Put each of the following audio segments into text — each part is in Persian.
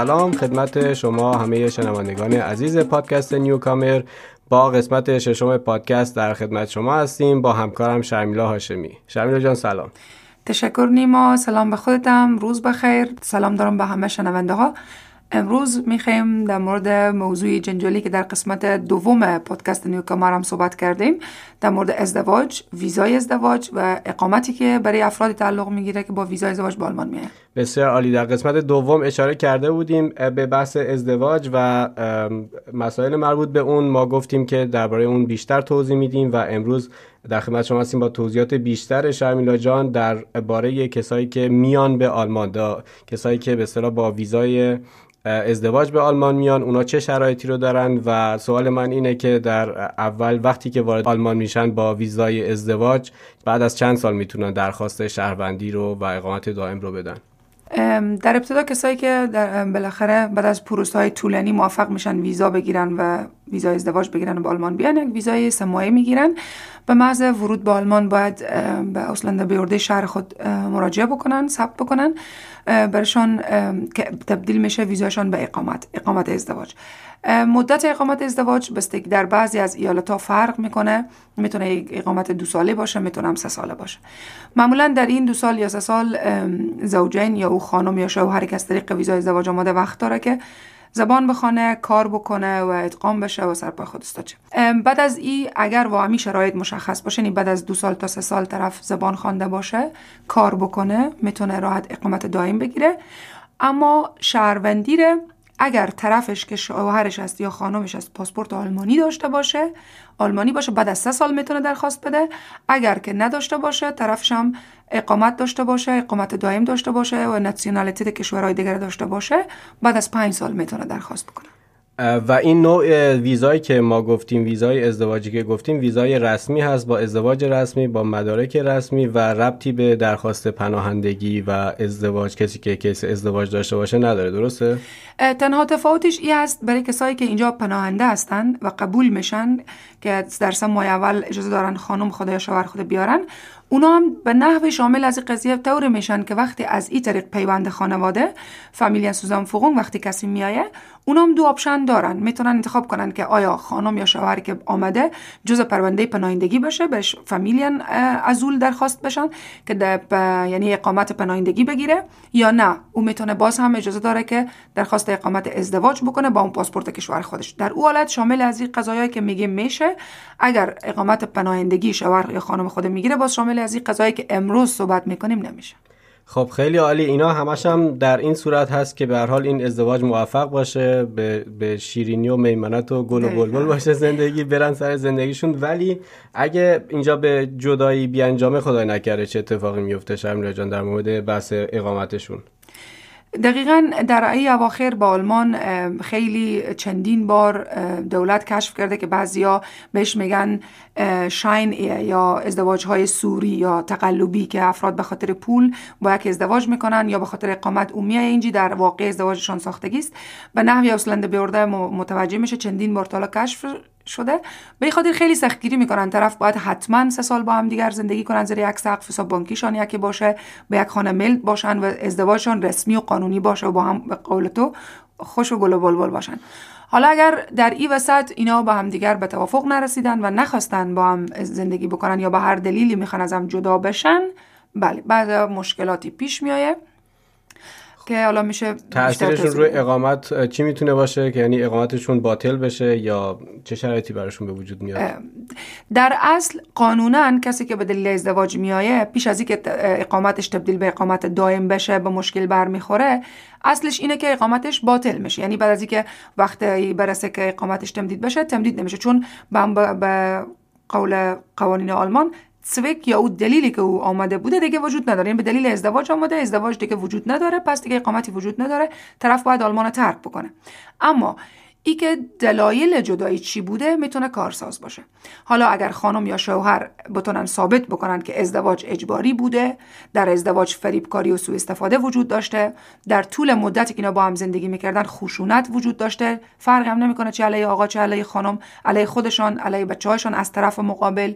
سلام خدمت شما همه شنوندگان عزیز پادکست نیوکامر. با قسمت ششم پادکست در خدمت شما هستیم با همکارم شرمیلا هاشمی. شرمیلا جان سلام. تشکر نیما سلام به خودتم روز بخیر. سلام دارم به همه شنونده ها. امروز می‌خوایم در مورد موضوع جنجالی که در قسمت دوم پادکست نیوکامر هم صحبت کردیم در مورد ازدواج ویزای ازدواج و اقامتی که برای افراد تعلق می‌گیره که با ویزای ازدواج به آلمان میه بسیار عالی. در قسمت دوم اشاره کرده بودیم به بحث ازدواج و مسائل مربوط به اون. ما گفتیم که درباره اون بیشتر توضیح میدیم و امروز در خدمت شما هستیم با توضیحات بیشتر. شرمیلا جان در باره کسایی که میان به آلمان کسایی که به با ویزای ازدواج به آلمان میان. اونا چه شرایطی رو دارن؟ و سوال من اینه که در اول وقتی که وارد آلمان میشن با ویزای ازدواج بعد از چند سال می‌تونن درخواست شهروندی رو و اقامت دائم رو بدن؟ در ابتدا کسایی که در بالاخره بعد از پروسه های طولانی موفق میشن ویزا بگیرن و ویزای ازدواج بگیرن و به آلمان بیان یک ویزای سه ماهه می‌گیرن. به محض ورود به آلمان باید به اصلا بیورده شهر خود مراجعه بکنن ثبت بکنن. برشان تبدیل میشه ویزایشان به اقامت اقامت ازدواج. مدت اقامت ازدواج بستگی در بعضی از ایالت ها فرق می‌کنه. می‌تونه اقامت دو ساله باشه می‌تونه هم سه ساله باشه. معمولا در این دو سال یا سه سال زوجین یا او خانم یا شوهر که از طریق ویزای ازدواج آماده وقت داره که زبان بخونه کار بکنه و ادغام بشه و سر پای خود استاچه بعد از ای اگر واقعی شرایط مشخص باشه یعنی بعد از دو سال تا سه سال طرف زبان خوانده باشه کار بکنه می‌تونه راحت اقامت دائم بگیره. اما شهروندیره اگر طرفش که شوهرش است یا خانمش است پاسپورت آلمانی داشته باشه آلمانی باشه بعد از سه سال می‌تونه درخواست بده. اگر که نداشته باشه طرفش هم اقامت داشته باشه اقامت دائم داشته باشه و ناسیونالیتی کشورهای دیگر داشته باشه بعد از پنج سال می‌تونه درخواست بکنه. و این نوع ویزایی که ما گفتیم ویزای ازدواجی که گفتیم ویزای رسمی هست با ازدواج رسمی با مدارک رسمی و ربطی به درخواست پناهندگی و ازدواج. کسی که کیس ازدواج داشته باشه نداره درسته؟ تنها تفاوتش این است برای کسایی که اینجا پناهنده هستن و قبول میشن که در سه ماه اول اجازه دارن خانم یا شوهر خود بیارن اونا هم به نحو شامل از قضیه طور میشن که وقتی از این طریق پیوند خانواده Familienzusammenführung وقتی کسی میایه اونا هم دو option دارن. می‌تونن انتخاب کنن که آیا خانم یا شوهر که آمده جز پرونده پناهندگی بشه بهش Familienasyl درخواست بشن که یعنی اقامت پناهندگی بگیره یا نه. او می‌تونه باز هم اجازه داره که درخواست اقامت ازدواج بکنه با اون پاسپورت کشور خودش. در او حالت شامل از این قضایایی که میگه میشه اگر اقامت پناهندگی شوهر یا خانم خود می‌گیره باز شامل از این قضایی که امروز صحبت می‌کنیم نمیشه. خب خیلی عالی. اینا همش هم در این صورت هست که به هر حال این ازدواج موفق باشه به, به شیرینی و میمنت و گل و بلبل باشه زندگی برن سر زندگیشون. ولی اگه اینجا به جدایی بیانجامه خدای نکرده چه اتفاقی میفته؟ شرمیلا جان در مورد بحث اقامتشون. دقیقا در ای اواخر با آلمان خیلی چندین بار دولت کشف کرده که بعضیا بهش میگن شاین یا ازدواج های سوری یا تقلبی که افراد به خاطر پول با یک ازدواج می‌کنن یا به خاطر اقامت اومیه اینجی در واقع ازدواجشان ساختگی است. به نحوی اصلنده بیورده متوجه میشه چندین بار تالا کشف شده. به خاطر خیلی سختگیری می‌کنن. طرف باید حتما سه سال با هم دیگر زندگی کنن. زیر یک سقف حساب بانکیشان یکی باشه به یک خانه مل باشن و ازدواجشان رسمی و قانونی باشه و با هم به قول تو خوش و گل و بلبل باشن. حالا اگر در این وسط اینا با هم دیگر به توافق نرسیدن و نخواستن با هم زندگی بکنن یا به هر دلیلی می‌خوان از هم جدا بشن بله بعد مشکلاتی پیش میایه که حالا میشه تاثیرشون روی اقامت چی می‌تونه باشه؟ که یعنی اقامتشون باطل بشه یا چه شرایطی براشون به وجود میاد؟ در اصل قانونا کسی که به دلیل ازدواج میایه پیش از اینکه اقامتش تبدیل به اقامت دائم بشه به مشکل برمیخوره اصلش اینه که اقامتش باطل میشه. یعنی بعد از اینکه وقتی برسه که اقامتش تمدید بشه تمدید نمیشه. چون به قول قوانین آلمان سوک یا او دلیلی که او آمده بوده دیگه وجود نداره. یعنی به دلیل ازدواج آمده ازدواج دیگه وجود نداره پس دیگه اقامتی وجود نداره. طرف باید آلمان ترک بکنه. اما ای که دلایل جدایی چی بوده می‌تونه کارساز باشه. حالا اگر خانم یا شوهر بتونن ثابت بکنن که ازدواج اجباری بوده در ازدواج فریبکاری و سوء استفاده وجود داشته در طول مدتی که اینا با هم زندگی می‌کردن خشونت وجود داشته فرق هم نمی‌کنه چه علیه آقا چه علیه خانم علیه خودشان علیه بچه‌هاشون از طرف مقابل.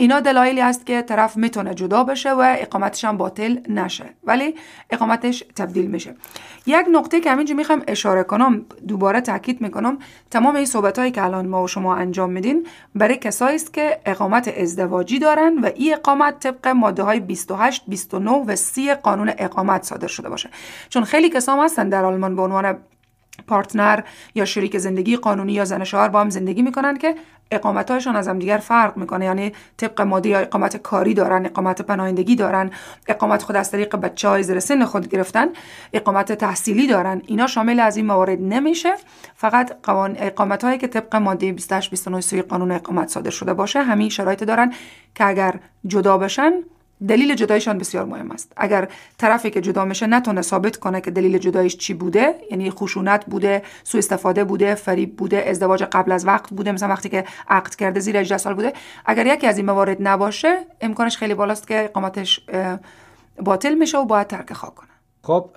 اینا دلایلی است که طرف می‌تونه جدا بشه و اقامتش هم باطل نشه ولی اقامتش تبدیل میشه. یک نقطه که همینجا می‌خوام اشاره کنم دوباره تاکید می‌کنم تمام این صحبت هایی که الان ما و شما انجام میدین برای کسایی است که اقامت ازدواجی دارن و این اقامت طبق ماده های 28 29 و 30 قانون اقامت صادر شده باشه. چون خیلی کسا هستن در آلمان به عنوان پارتنر یا شریک زندگی قانونی یا زن شوهر با هم زندگی می‌کنن که اقامتهایشان از هم دیگر فرق می‌کنه. یعنی طبق ماده یا اقامت کاری دارن اقامت پناهندگی دارن اقامت خود از طریق بچه های زیر سن خود گرفتن اقامت تحصیلی دارن. اینا شامل از این موارد نمیشه. فقط قوان اقامت هایی که طبق ماده 28 29 قانون اقامت صادر شده باشه همین شرایط دارن که اگر جدا بشن دلیل جدایشان بسیار مهم است. اگر طرفی که جدا میشه نتونه ثابت کنه که دلیل جدایش چی بوده یعنی خشونت بوده سوء استفاده بوده فریب بوده ازدواج قبل از وقت بوده مثلا وقتی که عقد کرده زیر 18 سال بوده اگر یکی از این موارد نباشه امکانش خیلی بالاست که اقامتش باطل میشه و باید ترک خواهد کنه. خب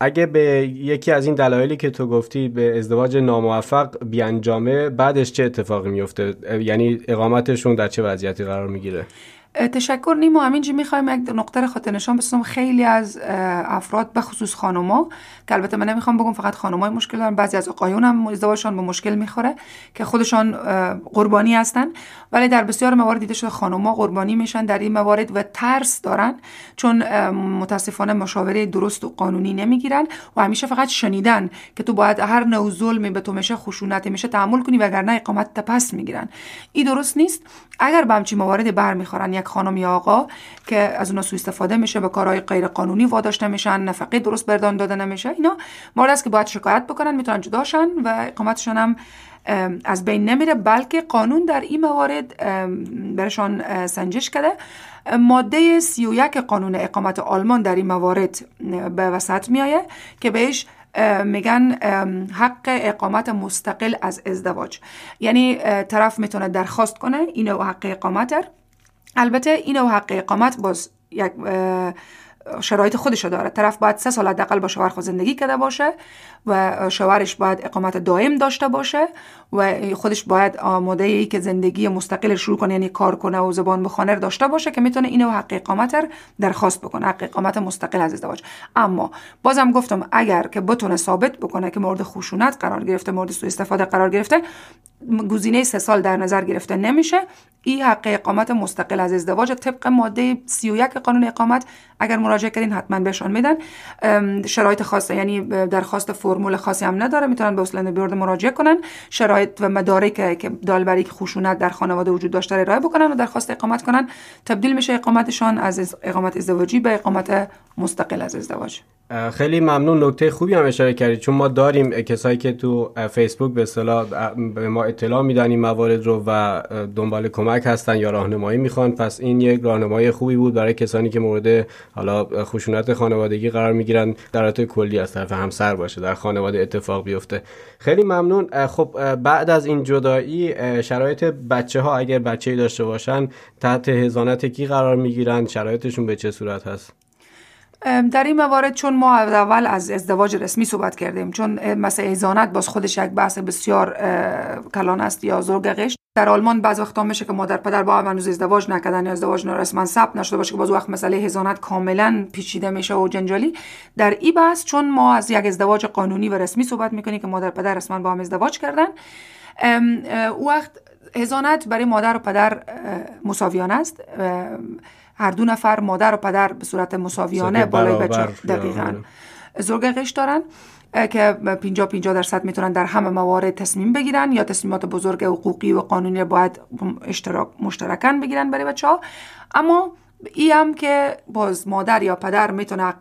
اگه به یکی از این دلایلی که تو گفتی به ازدواج ناموفق بیانجامه بعدش چه اتفاقی میفته؟ یعنی اقامتشون در چه وضعیتی قرار می‌گیره؟ تشکر نیما همینجا می‌خوایم یک نقطه خاطر نشان بسازم. خیلی از افراد به خصوص خانوما که البته من نمی‌خوام بگم فقط خانمای مشکل دارن بعضی از آقایون هم ازدواجشان به مشکل می‌خوره که خودشان قربانی هستن. ولی در بسیار موارد دیده شده خانوما قربانی میشن در این موارد و ترس دارن چون متاسفانه مشاوره درست و قانونی نمی‌گیرن و همیشه فقط شنیدن که تو باید هر نوع ظلمی به تو میشه خشونت میشه تحمل کنی وگرنه اقامت پس می‌گیرن. این درست نیست. اگر به همچین موارد برمیخورن یک خانم یا آقا که از اونا سوء استفاده میشه به کارهای غیر قانونی واداشته میشن نفقه درست بردان داده نمیشه. اینا مورد است که باید شکایت بکنن می‌تونن جداشن و اقامتشان هم از بین نمیره بلکه قانون در این موارد برشان سنجش کرده. ماده 31 قانون اقامت آلمان در این موارد به وسط میایه که بهش میگن حق اقامت مستقل از ازدواج. یعنی طرف می‌تونه درخواست کنه اینو حق اقامت البته اینو حق اقامت باز یک شرایط خودشو داره. طرف باید سه سال حداقل با شوهر خود زندگی کرده باشه و شوهرش باید اقامت دائم داشته باشه و خودش باید آماده ای که زندگی مستقل شروع کنه یعنی کار کنه و زبان بخونه داشته باشه که می‌تونه اینو حق اقامت درخواست بکنه حق اقامت مستقل از ازدواج اما بازم گفتم اگر که بتونه ثابت بکنه که مورد خشونت قرار گرفته مورد سوء استفاده قرار گرفته گزینه سه سال در نظر گرفته نمیشه. این حق اقامت مستقل از ازدواج طبق ماده 31 قانون اقامت اگر مراجعه کردین حتما بهشان میدن. شرایط خاصه یعنی درخواست فرمول خاصی هم نداره می‌تونن به اصل بیورد مراجعه کنن. شرایط و مدارک که دالبری خشونت در خانواده وجود داشته ارائه بکنن و درخواست اقامت کنن. تبدیل میشه اقامتشان از اقامت ازدواجی به اقامت مستقل از ازدواج. خیلی ممنون. نکته خوبی هم اشاره کردید چون ما داریم کسایی که تو فیسبوک به اصطلاح ما اطلاع میدن این موارد رو و دنبال کمک هستن یا راهنمایی می‌خوان. پس این یک راهنمایی خوبی بود برای کسانی که مورد حالا خشونت خانوادگی قرار می‌گیرن. در کلی از طرف همسر باشه در خانواده اتفاق بیفته. خیلی ممنون. خب بعد از این جدایی شرایط بچه ها اگر بچه داشته باشن تحت هزانت کی قرار می‌گیرن؟ شرایطشون به چه صورت هست؟ در این موارد چون ما اول از ازدواج رسمی صحبت کردیم چون مثل ایزانت باز خودش یک بحث بسیار کلان است یا زرگ در آلمان بعض وقتا میشه که مادر پدر با هم ازدواج نکردن یا ازدواج رسما ثبت نشده باشه که باز وقت مسئله هزانت کاملا پیچیده میشه و جنجالی. در این بحث چون ما از یک ازدواج قانونی و رسمی صحبت می‌کنیم که مادر پدر رسما با هم ازدواج کردن او وقت هزانت برای مادر و پدر مساویانه است. هر دو نفر مادر و پدر به صورت مساویانه بالای بچه. دقیقا. زرگقش دارن که 50 50 درصد می‌تونن در همه موارد تصمیم بگیرن یا تصمیمات بزرگ حقوقی و قانونی باید اشتراک مشترکن بگیرن برای بچه ها اما ای هم که باز مادر یا پدر می‌تونه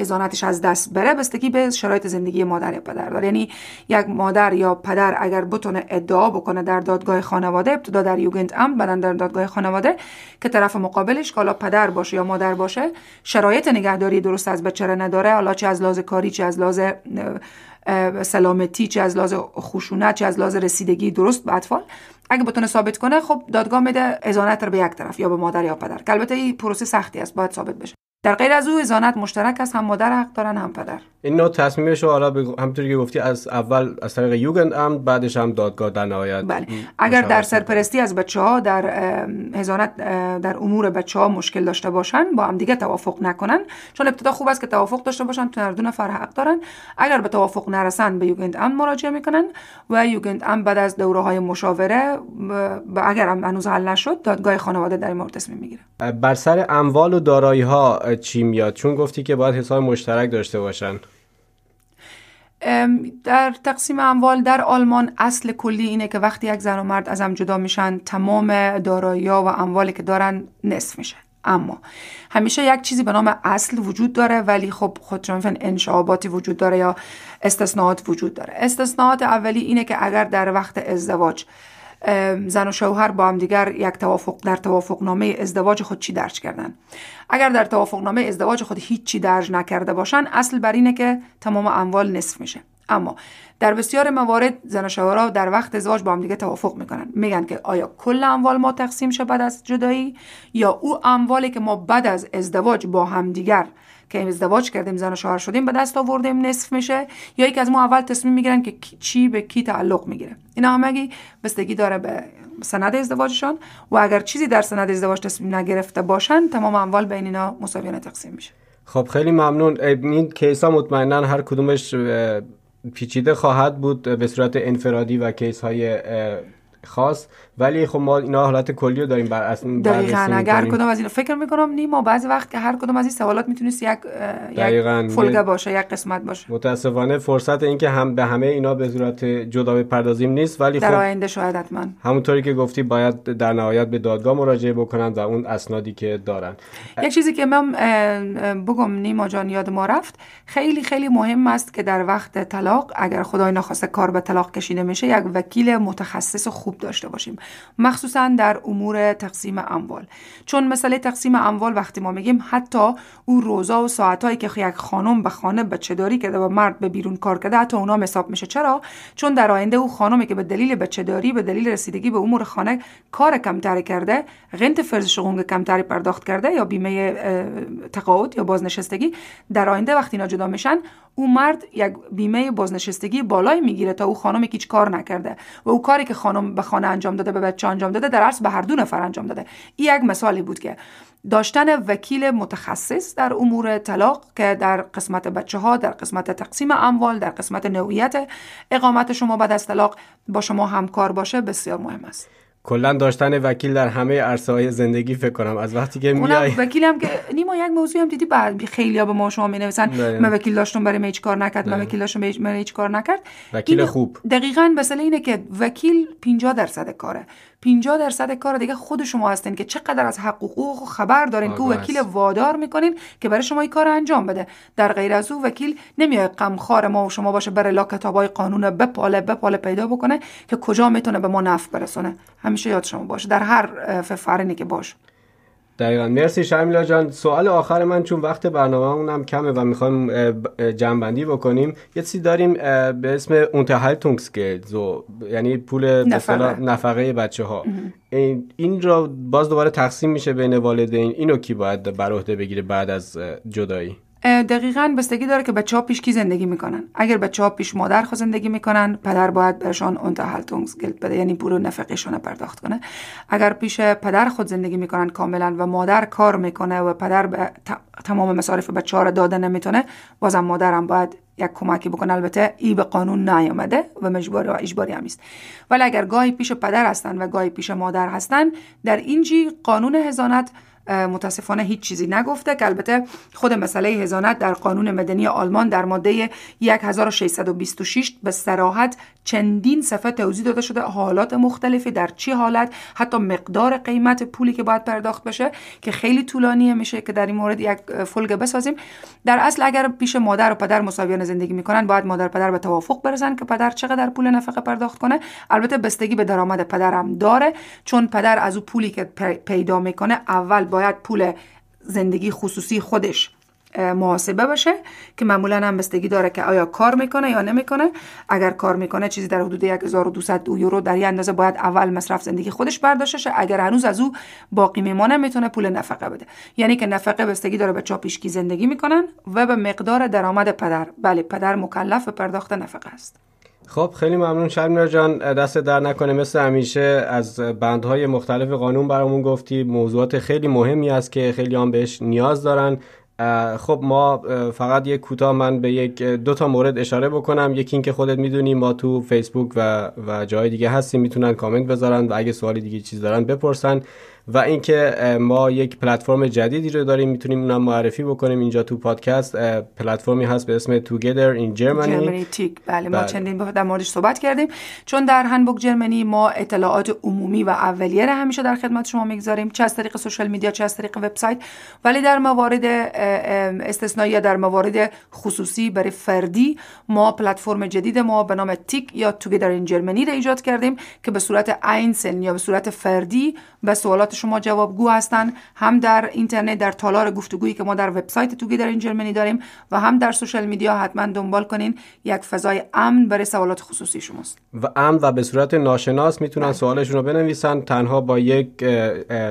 ازانتش از دست بره بستگی به شرایط زندگی مادر یا پدر داره. یعنی یک مادر یا پدر اگر بتونه ادعا بکنه در دادگاه خانواده ابتدا در یوگنت ام بعدا در دادگاه خانواده که طرف مقابلش حالا پدر باشه یا مادر باشه شرایط نگهداری درست از بچه نداره. حالا چه از لحاظ کاری چه از لحاظ سلامتی چه از لحاظ خشونت چه از لحاظ رسیدگی درست به اطفال. اگه بتونه ثابت کنه خب دادگاه میده ازانت رو به یک طرف یا به مادر یا پدر. که البته این پروسه سختی است باید ثابت بشه. در غیر از او ازانت مشترک است هم مادر حق دارن هم پدر. این نوع تصمیمش حالا همونطوری که گفتی از اول از طریق یوگند ام بعدش هم دادگاه در نهایت. بله. اگر در سرپرستی از بچه ها در هزانت در امور بچه ها مشکل داشته باشن با هم دیگه توافق نکنن. چون ابتدا خوب است که توافق داشته باشن تو هر دو نفر حق دارن. اگر به توافق نرسن به یوگند ام مراجعه می‌کنن و یوگند ام بعد از دوره های مشاوره و اگر هم هنوز حل نشد دادگاه خانواده در این مورد تصمیم می‌گیره. بر سر اموال و دارایی ها چی میاد؟ چون گفتی که باید حساب مشترک داشته باشن. در تقسیم اموال در آلمان اصل کلی اینه که وقتی یک زن و مرد از هم جدا میشن تمام دارایی و اموالی که دارن نصف میشه. اما همیشه یک چیزی به نام اصل وجود داره ولی خب خود میفن انشعاباتی وجود داره یا استثناءات وجود داره. استثناءات اولی اینه که اگر در وقت ازدواج زن و شوهر با هم دیگر یک توافق در توافق نامه ازدواج خود چی درج کردن؟ اگر در توافق نامه ازدواج خود هیچی درج نکرده باشن اصل بر اینه که تمام اموال نصف میشه. اما در بسیار موارد زن و شوهرها در وقت ازدواج با هم دیگه توافق می‌کنن. میگن که آیا کل اموال ما تقسیم شه بعد از جدایی؟ یا او اموالی که ما بعد از ازدواج با همدیگر که ازدواج کردیم زن و شوهر شدیم به دست آوردیم نصف میشه. یا یکی از ما اول تصمیم می‌گیرن که چی به کی تعلق می‌گیره. اینا همگی بستگی داره به سند ازدواجشان و اگر چیزی در سند ازدواج تصمیم نگرفته باشن تمام اموال بین اینا مساویانه تقسیم میشه. خب خیلی ممنون. این کیس ها مطمئنا هر کدومش پیچیده خواهد بود به صورت انفرادی و کیس های خاص ولی خب ما اینا حالت کلی رو داریم بر اصلا دقیقاً اگر هر کدوم از اینا فکر می‌کنم نیما بعضی وقت که هر کدوم از این سوالات می‌تونست یک یک فولگه باشه یک قسمت باشه. متاسفانه فرصت این که هم به همه اینا به صورت جدا بپردازیم نیست ولی در خب آینده شاید حتما. همونطوری که گفتی باید در نهایت به دادگاه مراجعه بکنن و اون اسنادی که دارن. یک چیزی که من بگم نیما جان یاد ما رفت خیلی خیلی مهم است که در وقت طلاق اگر خدای نخواسته کار به طلاق کشیده میشه یک وکیل متخصص خوب داشته باشیم. مخصوصا در امور تقسیم اموال. چون مسئله تقسیم اموال وقتی ما میگیم حتی او روزا و ساعتهایی که یک خانم به خانه بچه داری کرده و مرد به بیرون کار کرده حتی اونا حساب میشه. چرا؟ چون در آینده او خانمی که به دلیل بچه داری به دلیل رسیدگی به امور خانه کار کمتری کرده غنت فرض شغل کمتری پرداخت کرده یا بیمه تقاعد یا بازنشستگی در آینده وقتی اینا جدا میشن او مرد یک بیمه بازنشستگی بالای می‌گیره تا او خانمی که هیچ کار نکرده و او کاری که خانم به خانه انجام داده به بچه انجام داده در اصل به هر دو نفر انجام داده. این یک مثالی بود که داشتن وکیل متخصص در امور طلاق که در قسمت بچه ها در قسمت تقسیم اموال در قسمت نوعیت اقامت شما بعد از طلاق با شما همکار باشه بسیار مهم است. کلا داشتن وکیل در همه عرصه های زندگی فکر کنم از وقتی که میای وکیل هم که نیما یک موضوع هم دیدی بعد خیلی ها به ما شما می نویسن. من وکیل داشتم برای هیچ کار نکرد من. وکیل داشتم برای هیچ کار نکرد وکیل خوب دقیقاً مسئله اینه که وکیل 50 درصد کاره 50 درصد کار دیگه خود شما هستین که چقدر از حقوق و خبر دارین که وکیل وادار می‌کنین که برای شما این کار انجام بده. در غیر از او وکیل نمیاد غمخوار ما و شما باشه بره لا کتابای قانون بپاله بپاله پیدا بکنه که کجا می‌تونه به ما نفع برسونه. همیشه یاد شما باشه. در هر فرنی که باشه دقیقا. مرسی شمیلا جان. سوال آخر من چون وقت برنامه هم کمه و می‌خوایم جنبندی بکنیم یه چیزی داریم به اسم تونکسگلد یعنی پول نفقه, نفقه بچه ها این را باز دوباره تقسیم میشه بین والدین. اینو کی باید بر عهده بگیره بعد از جدایی؟ دقیقا بستگی داره که بچه ها پیش کی زندگی می‌کنن. اگر بچه ها پیش مادر خود زندگی می‌کنن پدر باید برشان گلد بده یعنی پول نفقشون پرداخت کنه. اگر پیش پدر خود زندگی می‌کنن کاملا و مادر کار می‌کنه و پدر به تمام مصارف بچه ها رو داده نمی‌تونه بازم مادرم باید یک کمکی بکنه. البته ای به قانون نیامده و مجبور و اجباری هم است ولی اگر گاهی پیش پدر هستن و گاهی پیش مادر هستن در اینجی قانون هزانت متاسفانه هیچ چیزی نگفته که البته خود مسئله هزانت در قانون مدنی آلمان در ماده 1626 به سراحت چندین صفحه توضیح داده شده حالات مختلفی در چی حالت حتی مقدار قیمت پولی که باید پرداخت بشه که خیلی طولانیه میشه که در این مورد یک فولگه بسازیم. در اصل اگر پیش مادر و پدر مساویانه زندگی می‌کنن باید مادر پدر به توافق برسن که پدر چقدر پول نفقه پرداخت کنه. البته بستگی به درآمد پدر هم داره چون پدر از او پولی که پیدا می‌کنه اول باید پول زندگی خصوصی خودش محاسبه باشه که معمولا هم بستگی داره که آیا کار می‌کنه یا نمی‌کنه. اگر کار می‌کنه چیزی در حدود 1200 یورو در این اندازه باید اول مصرف زندگی خودش برداشته شه. اگر هنوز از او باقی میمانه می‌تونه پول نفقه بده. یعنی که نفقه بستگی داره به چاپیشکی زندگی می‌کنن و به مقدار درآمد پدر. بله پدر مکلف به پرداخت نفقه است. خب خیلی ممنون شرمیرا جان. دست در نکنه مثل همیشه از بندهای مختلف قانون برامون گفتی. موضوعات خیلی مهمی است که خیلی هم بهش نیاز دارن. خب ما فقط یک کوتاه من به یک دو تا مورد اشاره بکنم. یکی اینکه خودت می‌دونی ما تو فیسبوک و و جای دیگه هستیم. می‌تونن کامنت بذارن و اگه سوالی دیگه چیز دارن بپرسن. و اینکه ما یک پلتفرم جدیدی رو داریم می‌تونیم اونم معرفی بکنیم. اینجا تو پادکست پلتفرمی هست به اسم Together in Germany. جرمنی تیک بله ما بله. چندین در موردش صحبت کردیم. چون در هنبوک جرمنی ما اطلاعات عمومی و اولیه رو همیشه در خدمت شما می‌گذاریم. چه از طریق سوشال میدیا چه از طریق وبسایت. ولی در موارد استثنایی در موارد خصوصی برای فردی ما پلتفرم جدید ما به نام تیک یا Together in Germany رو ایجاد کردیم که به صورت اینسن یا به صورت فردی به سوالات شما جوابگو هستن هم در اینترنت در تالار گفتگویی که ما در وبسایت توگی در این جرمنی داریم و هم در سوشال میدیا حتما دنبال کنین یک فضای امن برای سوالات خصوصی شماست. و امن و به صورت ناشناس می‌تونن بله. سوالشون رو بنویسن تنها با یک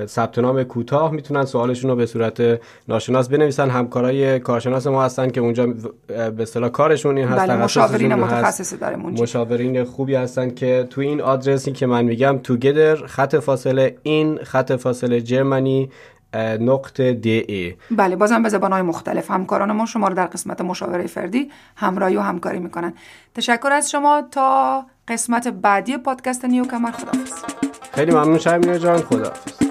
ثبت نام کوتاه می‌تونن سوالشون رو به صورت ناشناس بنویسن. همکارای کارشناس ما هستن که اونجا به اصطلاح کارشون این هست بله مشاورین اونجا مشاورین خوبی هستن که تو این آدرسی که من میگم توگدر خط فاصله این خط فاصله جرمنی نقطه دی ای. بله بازم به زبانهای مختلف. همکاران ما شما رو در قسمت مشاوره فردی همراهی و همکاری می‌کنن. تشکر از شما. تا قسمت بعدی پادکست نیو کمر خدافز خیلی ممنون شرمینه جان خدافز